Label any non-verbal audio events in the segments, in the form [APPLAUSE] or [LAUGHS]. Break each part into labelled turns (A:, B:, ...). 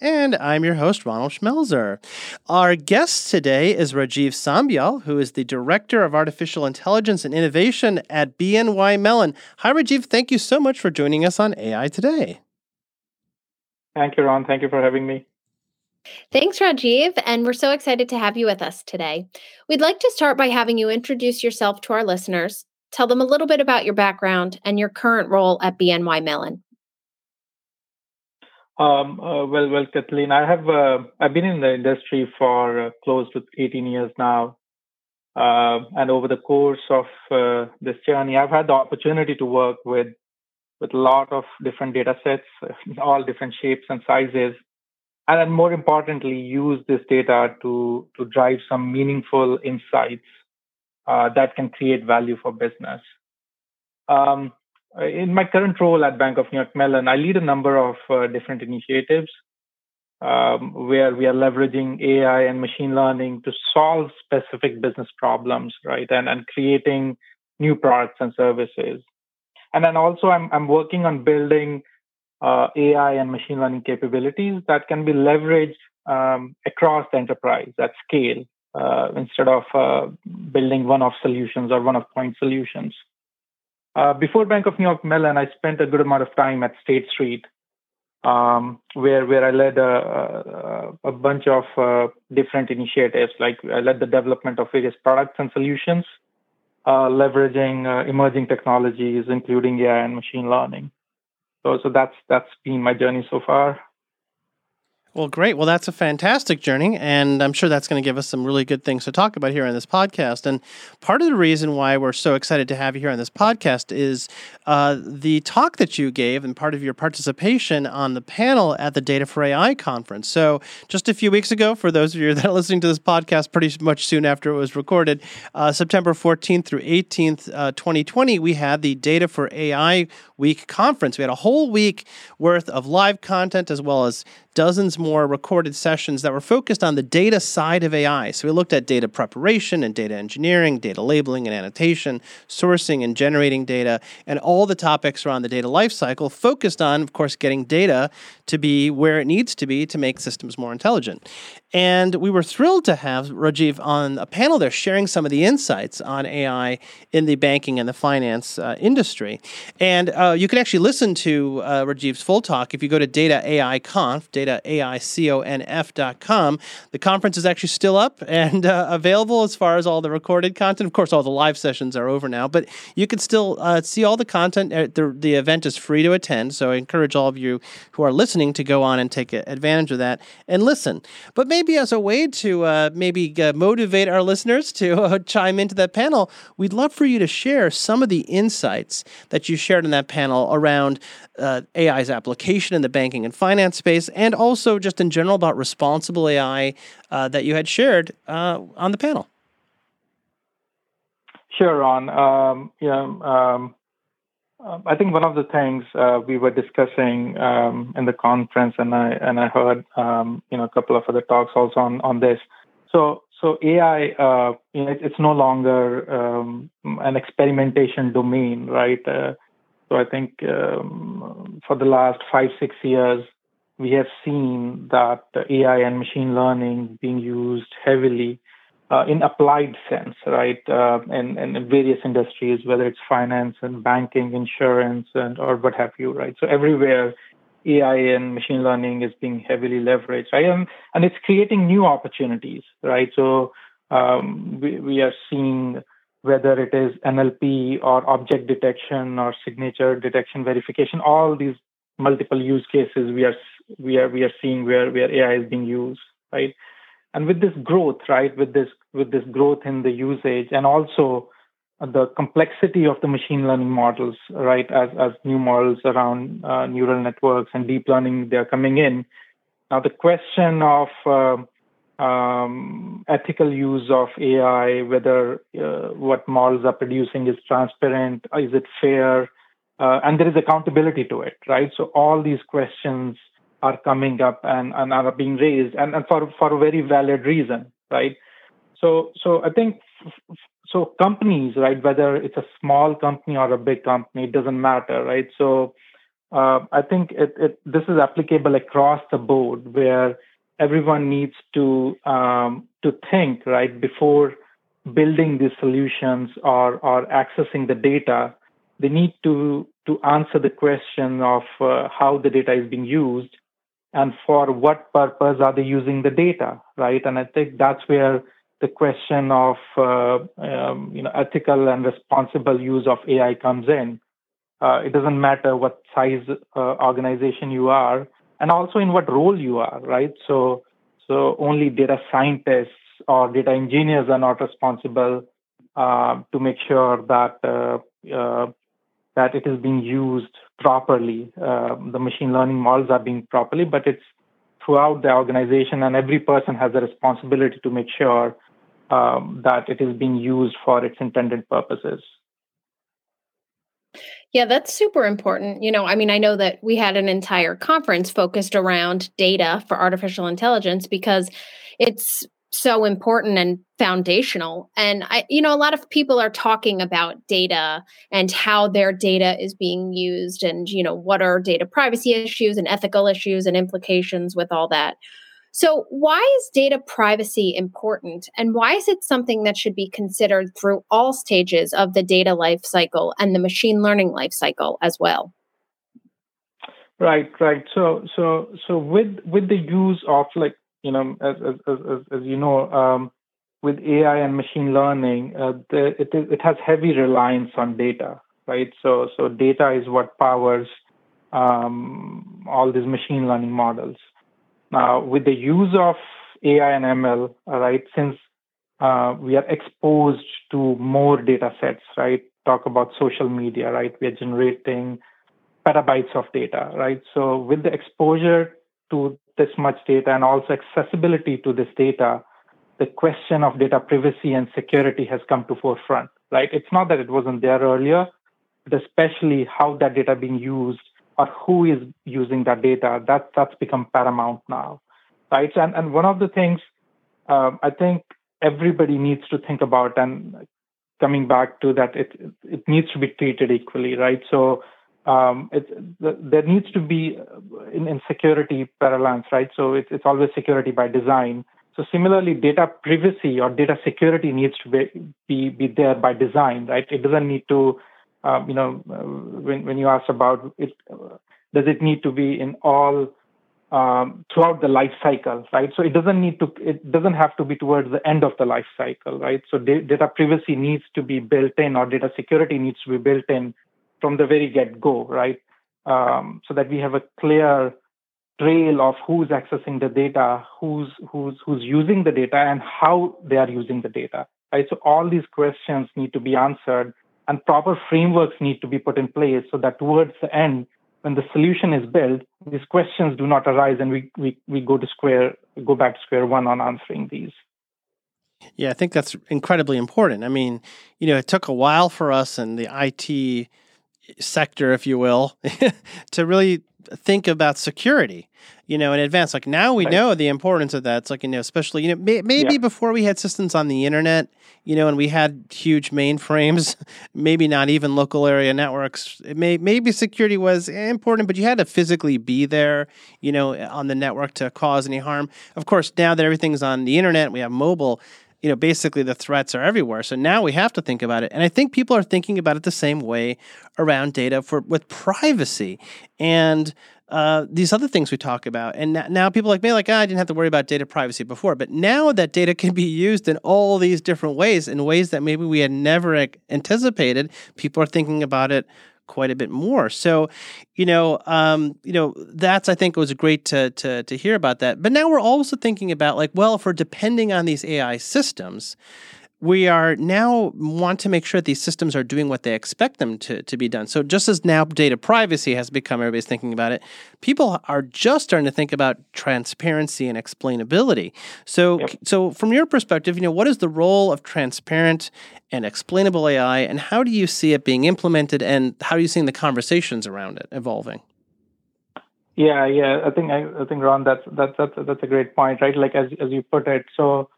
A: And I'm your host, Ronald Schmelzer. Our guest today is Rajiv Sambial, who is the Director of Artificial Intelligence and Innovation at BNY Mellon. Hi, Rajiv. Thank you so much for joining us on AI Today.
B: Thank you, Ron. Thank you for having me.
C: Thanks, Rajiv. And we're so excited to have you with us today. We'd like to start by having you introduce yourself to our listeners, tell them a little bit about your background and your current role at BNY Mellon.
B: Um, uh, well, well, Kathleen, I have uh, I've been in the industry for uh, close to 18 years now, uh, and over the course of uh, this journey, I've had the opportunity to work with with a lot of different data sets, [LAUGHS] all different shapes and sizes, and then more importantly, use this data to to drive some meaningful insights that can create value for business. Um, in my current role at Bank of New York Mellon, I lead a number of uh, different initiatives um, where we are leveraging AI and machine learning to solve specific business problems, right? And, and creating new products and services. And then also, I'm, I'm working on building uh, AI and machine learning capabilities that can be leveraged um, across the enterprise at scale uh, instead of uh, building one off solutions or one-off point solutions. Uh, before Bank of New York Mellon, I spent a good amount of time at State Street, um, where where I led a, a, a bunch of uh, different initiatives. Like I led the development of various products and solutions, uh, leveraging uh, emerging technologies, including AI and machine learning. So so that's that's been my journey so far.
A: Well, great. Well, that's a fantastic journey, and I'm sure that's going to give us some really good things to talk about here on this podcast. And part of the reason why we're so excited to have you here on this podcast is uh, the talk that you gave and part of your participation on the panel at the Data for AI conference. So, just a few weeks ago, for those of you [LAUGHS] that are listening to this podcast pretty much soon after it was recorded, uh, September 14th through 18th, uh, 2020, we had the Data for AI Week conference. We had a whole week worth of live content as well as dozens more recorded sessions that were focused on the data side of AI. So we looked at data preparation and data engineering, data labeling and annotation, sourcing and generating data, and all the topics around the data lifecycle, focused on, of course, getting data to be where it needs to be to make systems more intelligent. And we were thrilled to have Rajiv on a panel there sharing some of the insights on AI in the banking and the finance uh, industry. And uh, you can actually listen to uh, Rajiv's full talk if you go to Data AI Conf. The conference is actually still up and uh, available as far as all the recorded content. Of course, all the live sessions are over now, but you can still uh, see all the content. The, the event is free to attend, so I encourage all of you who are listening to go on and take advantage of that and listen. But maybe as a way to uh, maybe uh, motivate our listeners to [LAUGHS] uh, chime into that panel, we'd love for you to share some of the insights that you shared in that panel around uh, AI's application in the banking and finance space, and also just in general about responsible AI uh, that you had shared uh, on the panel.
B: Sure, Ron. Um, yeah, um, um, I think one of the things uh, we were discussing um, in the conference, and I and I heard um, you know a couple of other talks also on on this. So so AI, uh, you know, it's no longer um, an experimentation domain, right? Uh, so I think um, for the last five six years, we have seen that AI and machine learning being used heavily uh, in applied sense, right? Uh, in, in various industries, whether it's finance and banking, insurance, and or what have you, right? So everywhere, AI and machine learning is being heavily leveraged, right? And, and it's creating new opportunities, right? So um, we, we are seeing whether it is NLP or object detection or signature detection verification, all these multiple use cases we are we are we are seeing where where AI is being used, right? And with this growth right with this with this growth in the usage and also the complexity of the machine learning models right as as new models around uh, neural networks and deep learning they're coming in now the question of uh, um, ethical use of AI, whether uh, what models are producing is transparent, is it fair, uh, and there is accountability to it, right? So all these questions are coming up and, and are being raised, and, and for for a very valid reason, right? So so I think so companies, right? Whether it's a small company or a big company, it doesn't matter, right? So uh, I think it, it this is applicable across the board where everyone needs to um, to think right before building these solutions or or accessing the data. They need to to answer the question of uh, how the data is being used and for what purpose are they using the data, right? And I think that's where the question of uh, um, you know ethical and responsible use of AI comes in. Uh, it doesn't matter what size uh, organization you are, and also in what role you are, right? So, so only data scientists or data engineers are not responsible uh, to make sure that uh, uh, that it is being used properly. Um, the machine learning models are being properly, but it's throughout the organization, and every person has a responsibility to make sure um, that it is being used for its intended purposes.
C: Yeah, that's super important. You know, I mean, I know that we had an entire conference focused around data for artificial intelligence because it's so important and foundational. And I, you know, a lot of people are talking about data and how their data is being used and, you know, what are data privacy issues and ethical issues and implications with all that. So, why is data privacy important and why is it something that should be considered through all stages of the data life cycle and the machine learning life cycle as well?
B: Right, right. So, so, so with with the use of like you know, as as as, as you know, um, with AI and machine learning, uh, the, it it has heavy reliance on data, right? So, so data is what powers um, all these machine learning models. Now, with the use of AI and ML, right, since uh, we are exposed to more data sets, right? Talk about social media, right? We are generating petabytes of data, right? So with the exposure to this much data and also accessibility to this data, the question of data privacy and security has come to forefront, right? It's not that it wasn't there earlier, but especially how that data being used or who is using that data, that that's become paramount now, right? And and one of the things um, I think everybody needs to think about, and coming back to that, it it needs to be treated equally, right? So um, it, there needs to be in, in security parallels, right? So it's it's always security by design. So similarly, data privacy or data security needs to be, be, be there by design, right? It doesn't need to um, you know, uh, when when you ask about it, uh, does it need to be in all um, throughout the life cycle, right? So it doesn't need to, it doesn't have to be towards the end of the life cycle, right? So da- data privacy needs to be built in, or data security needs to be built in from the very get go, right? Um, so that we have a clear trail of who's accessing the data, who's who's who's using the data, and how they are using the data, right? So all these questions need to be answered and proper frameworks need to be put in place so that towards the end when the solution is built these questions do not arise and we, we, we go to square go back to square one on answering these
A: yeah i think that's incredibly important i mean you know it took a while for us in the it sector if you will [LAUGHS] to really think about security you know, in advance. Like now we right. know the importance of that. It's like, you know, especially, you know, may, maybe yeah. before we had systems on the internet, you know, and we had huge mainframes, [LAUGHS] maybe not even local area networks. It may, maybe security was important, but you had to physically be there, you know, on the network to cause any harm. Of course, now that everything's on the internet, we have mobile, you know, basically the threats are everywhere. So now we have to think about it. And I think people are thinking about it the same way around data for with privacy. And uh, these other things we talk about. And now people like me, like, oh, I didn't have to worry about data privacy before. But now that data can be used in all these different ways, in ways that maybe we had never anticipated, people are thinking about it quite a bit more. So, you know, um, you know, that's I think was great to to to hear about that. But now we're also thinking about like, well, if we're depending on these AI systems, we are now want to make sure that these systems are doing what they expect them to, to be done. So just as now data privacy has become everybody's thinking about it, people are just starting to think about transparency and explainability. So yep. so from your perspective, you know, what is the role of transparent and explainable AI and how do you see it being implemented and how are you seeing the conversations around it evolving?
B: Yeah, yeah. I think I, I think Ron, that's that's that's that's a great point, right? Like as as you put it. So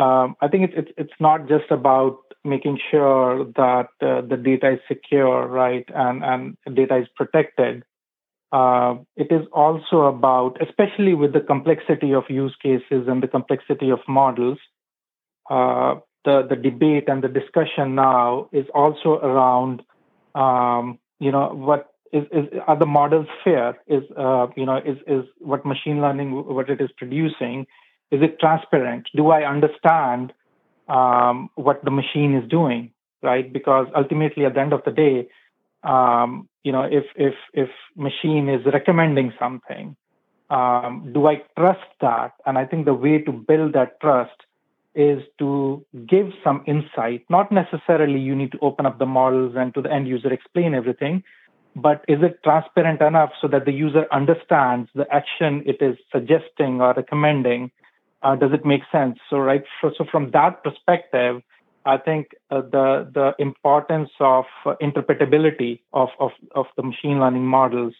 B: um, I think it's, it's it's not just about making sure that uh, the data is secure, right, and and data is protected. Uh, it is also about, especially with the complexity of use cases and the complexity of models, uh, the the debate and the discussion now is also around, um, you know, what is, is are the models fair? Is uh, you know is is what machine learning what it is producing is it transparent? Do I understand um, what the machine is doing? Right? Because ultimately, at the end of the day, um, you know, if if if machine is recommending something, um, do I trust that? And I think the way to build that trust is to give some insight. Not necessarily you need to open up the models and to the end user explain everything, but is it transparent enough so that the user understands the action it is suggesting or recommending uh, does it make sense? So, right. So, so from that perspective, I think uh, the the importance of uh, interpretability of, of of the machine learning models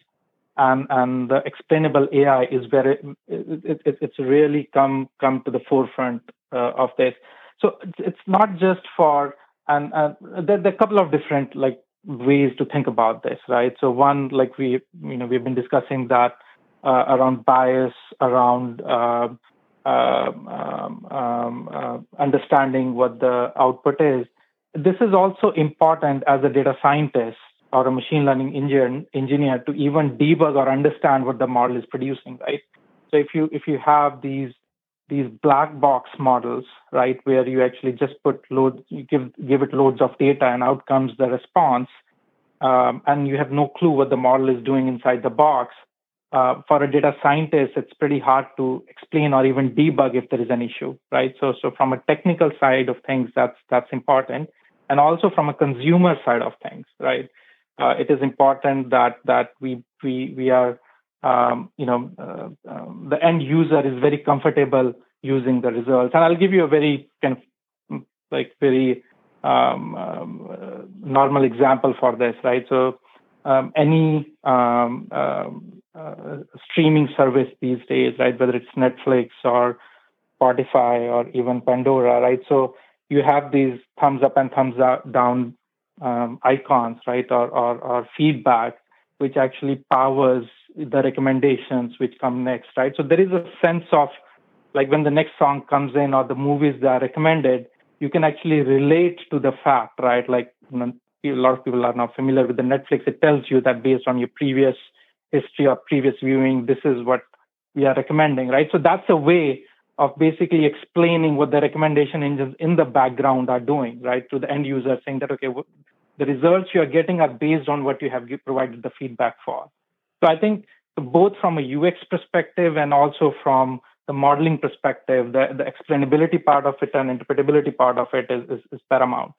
B: and and the explainable AI is very it, it, it's really come come to the forefront uh, of this. So it's, not just for and uh, there, there are a couple of different like ways to think about this, right? So one, like we you know we've been discussing that uh, around bias, around uh, Um, um, um, uh, understanding what the output is. This is also important as a data scientist or a machine learning engineer, engineer to even debug or understand what the model is producing, right? So if you if you have these these black box models, right, where you actually just put load, you give give it loads of data and out comes the response, um, and you have no clue what the model is doing inside the box, uh, for a data scientist, it's pretty hard to explain or even debug if there is an issue, right? So, so from a technical side of things, that's that's important, and also from a consumer side of things, right? Uh, it is important that that we we we are, um, you know, uh, um, the end user is very comfortable using the results. And I'll give you a very kind of like very um, um uh, normal example for this, right? So um, any um, uh, streaming service these days, right? Whether it's Netflix or Spotify or even Pandora, right? So you have these thumbs up and thumbs down um, icons, right, or, or, or feedback, which actually powers the recommendations which come next, right? So there is a sense of like when the next song comes in or the movies that are recommended, you can actually relate to the fact, right? Like you know, a lot of people are not familiar with the Netflix. It tells you that based on your previous history or previous viewing, this is what we are recommending, right? So that's a way of basically explaining what the recommendation engines in the background are doing, right, to the end user, saying that, okay, the results you are getting are based on what you have provided the feedback for. So I think both from a UX perspective and also from the modeling perspective, the, the explainability part of it and interpretability part of it is, is, is paramount.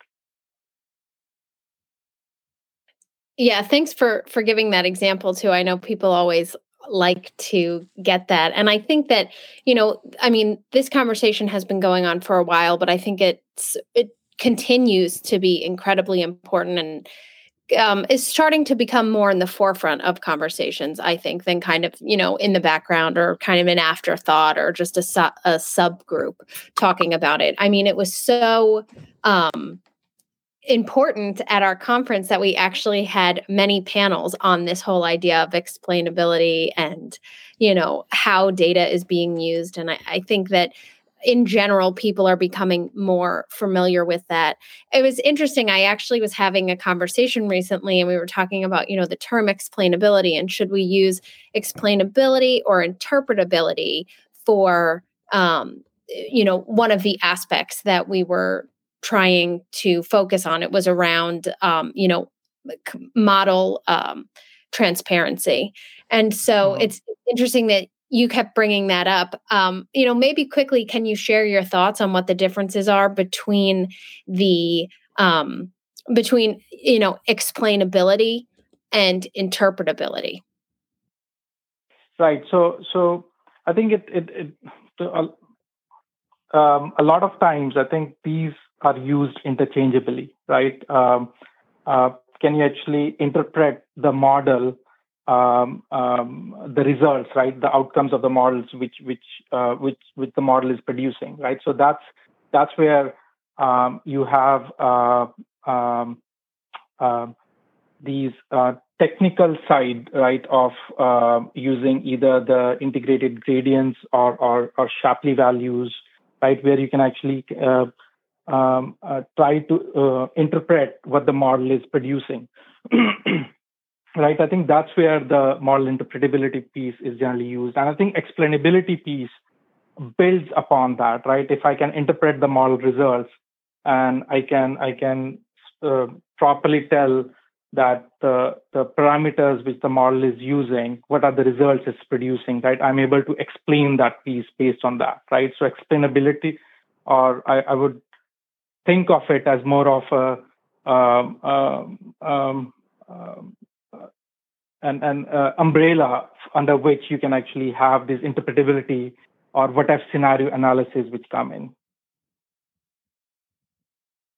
C: Yeah, thanks for for giving that example too. I know people always like to get that. And I think that, you know, I mean, this conversation has been going on for a while, but I think it's it continues to be incredibly important and um, is starting to become more in the forefront of conversations, I think, than kind of, you know, in the background or kind of an afterthought or just a, su- a subgroup talking about it. I mean, it was so um, important at our conference that we actually had many panels on this whole idea of explainability and you know how data is being used. And I, I, think that in general people are becoming more familiar with that. It was interesting. I actually was having a conversation recently and we were talking about you know the term explainability and should we use explainability or interpretability for um, you know one of the aspects that we were trying to focus on. It was around, um, you know, model um, transparency. And so mm-hmm. it's interesting that you kept bringing that up. Um, you know, maybe quickly, can you share your thoughts on what the differences are between the um, between you know explainability and interpretability?
B: Right. So, so I think it it, it uh, um, a lot of times I think these are used interchangeably. Right. Um, uh, can you actually interpret the model um, um, the results, right? The outcomes of the models which which uh, which which the model is producing, right? So that's that's where um, you have uh, um, uh, these uh, technical side, right, of uh, using either the integrated gradients or or, or Shapley values, right, where you can actually uh, um, try to interpret what the model is producing. [CLEARS THROAT] right? I think that's where the model interpretability piece is generally used. And I think explainability piece builds upon that, right? If I can interpret the model results and I can I can uh, properly tell that the the parameters which the model is using, what are the results it's producing, right? I'm able to explain that piece based on that, right? So explainability, or I, I would think of it as more of a um, um, um, um an, an uh, umbrella under which you can actually have this interpretability or whatever scenario analysis which come in.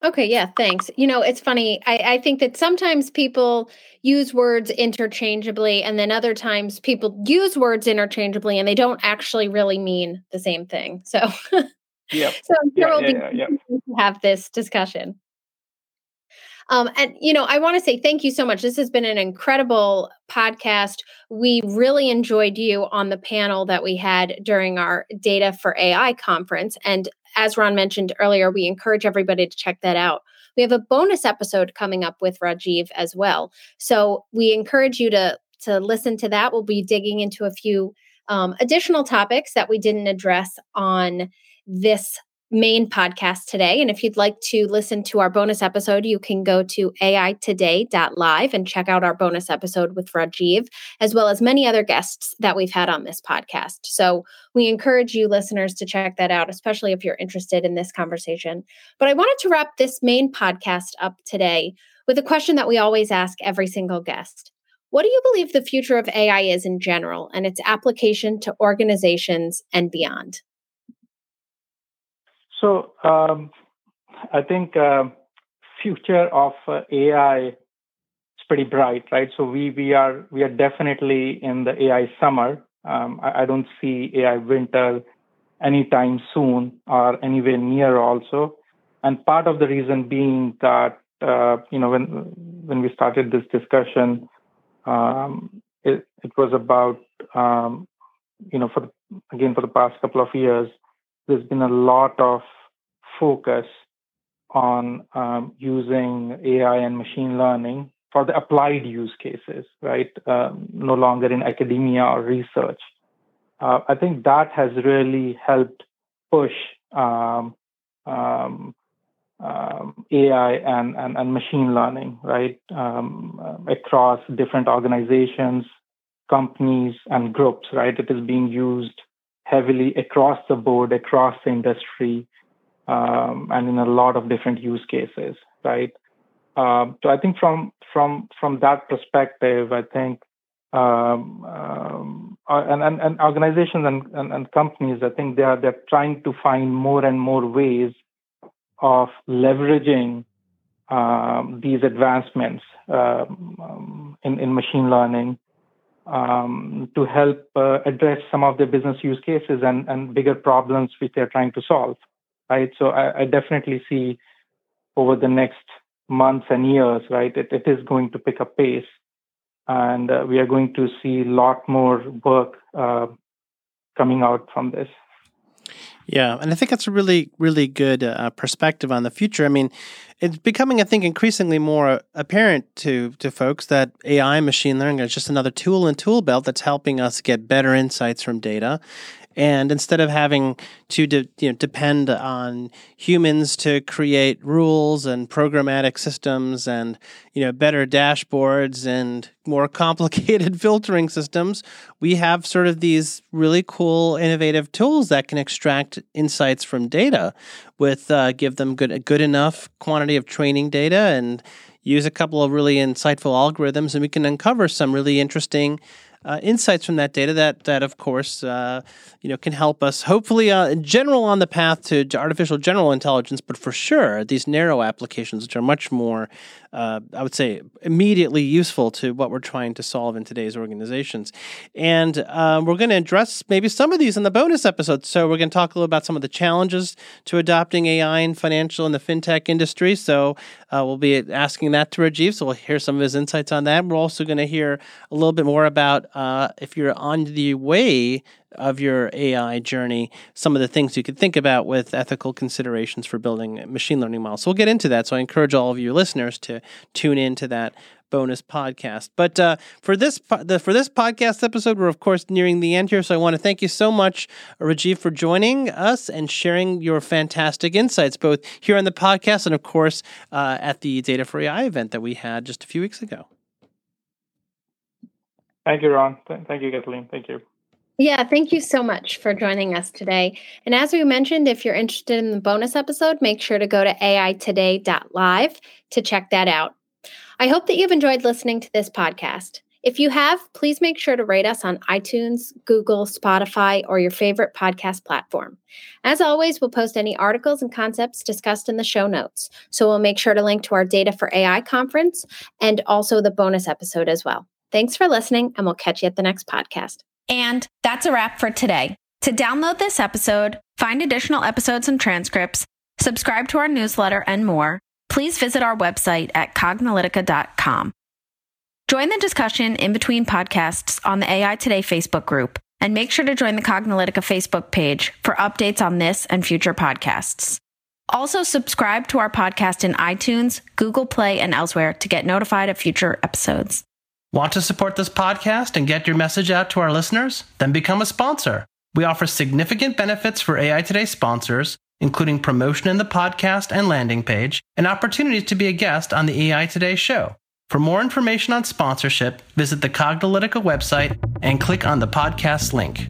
C: Okay, yeah, thanks. You know, it's funny. I, I think that sometimes people use words interchangeably, and then other times people use words interchangeably and they don't actually really mean the same thing. So, [LAUGHS]
B: yeah.
C: so I'm sure yeah, we'll yeah, be yeah, have this discussion. Um, and, you know, I want to say thank you so much. This has been an incredible podcast. We really enjoyed you on the panel that we had during our Data for AI conference. And as Ron mentioned earlier, we encourage everybody to check that out. We have a bonus episode coming up with Rajiv as well. So we encourage you to, to listen to that. We'll be digging into a few um, additional topics that we didn't address on this main podcast today. And if you'd like to listen to our bonus episode, you can go to aitoday.live and check out our bonus episode with Rajiv, as well as many other guests that we've had on this podcast. So we encourage you listeners to check that out, especially if you're interested in this conversation. But I wanted to wrap this main podcast up today with a question that we always ask every single guest. What do you believe the future of AI is in general and its application to organizations and beyond?
B: So um, I think uh, future of uh, AI is pretty bright, right? So we we are we are definitely in the AI summer. Um, I, I, don't see AI winter anytime soon or anywhere near also. And part of the reason being that uh, you know when when we started this discussion, um, it, it was about um, you know for again for the past couple of years there's been a lot of focus on um, using AI and machine learning for the applied use cases, right? Um, no longer in academia or research. Uh, I think that has really helped push um, um, um AI and, and, and, machine learning, right, um, across different organizations, companies, and groups, right? It is being used heavily across the board, across the industry, um, and in a lot of different use cases, right? Um, so I think from from from that perspective, I think um, um, uh, and, and, and organizations and, and, and, companies, I think they are they're trying to find more and more ways of leveraging um, these advancements um, in, in machine learning um, to help uh, address some of the business use cases and, and bigger problems which they're trying to solve. Right. So I, I definitely see over the next months and years, right, it, it is going to pick up pace. And uh, we are going to see a lot more work uh, coming out from this.
A: Yeah, and I think that's a really, really good uh, perspective on the future. I mean, it's becoming, I think, increasingly more apparent to to folks that AI, machine learning, is just another tool in tool belt that's helping us get better insights from data, And instead of having to de- you know, depend on humans to create rules and programmatic systems and you know better dashboards and more [LAUGHS] complicated filtering systems, we have sort of these really cool, innovative tools that can extract insights from data, with uh, give them good a good enough quantity of training data and use a couple of really insightful algorithms, and we can uncover some really interesting uh, insights from that data that that of course uh, you know can help us hopefully uh, in general on the path to, to, artificial general intelligence but for sure these narrow applications which are much more uh, I would say immediately useful to what we're trying to solve in today's organizations. And um, we're going to address maybe some of these in the bonus episode. So we're going to talk a little about some of the challenges to adopting AI in financial and the fintech industry. So uh, we'll be asking that to Rajiv. So we'll hear some of his insights on that. We're also going to hear a little bit more about uh, if you're on the way of your AI journey, some of the things you could think about with ethical considerations for building machine learning models. So we'll get into that. So I encourage all of you listeners to tune into that bonus podcast. But uh, for this the, for this podcast episode, we're of course nearing the end here. So I want to thank you so much, Rajiv, for joining us and sharing your fantastic insights, both here on the podcast and of course uh, at the Data for AI event that we had just a few weeks ago.
B: Thank you, Ron. Thank you, Kathleen. Thank you.
C: Yeah, thank you so much for joining us today. And as we mentioned, if you're interested in the bonus episode, make sure to go to aitoday.live to check that out. I hope that you've enjoyed listening to this podcast. If you have, please make sure to rate us on iTunes, Google, Spotify, or your favorite podcast platform. As always, we'll post any articles and concepts discussed in the show notes. So we'll make sure to link to our Data for AI conference and also the bonus episode as well. Thanks for listening, and we'll catch you at the next podcast.
D: And that's a wrap for today. To download this episode, find additional episodes and transcripts, subscribe to our newsletter, and more, please visit our website at cognilytica.com. Join the discussion in between podcasts on the AI Today Facebook group, and make sure to join the Cognilytica Facebook page for updates on this and future podcasts. Also, subscribe to our podcast in iTunes, Google Play, and elsewhere to get notified of future episodes.
A: Want to support this podcast and get your message out to our listeners? Then become a sponsor. We offer significant benefits for AI Today sponsors, including promotion in the podcast and landing page, and opportunities to be a guest on the AI Today show. For more information on sponsorship, visit the Cognilytica website and click on the podcast link.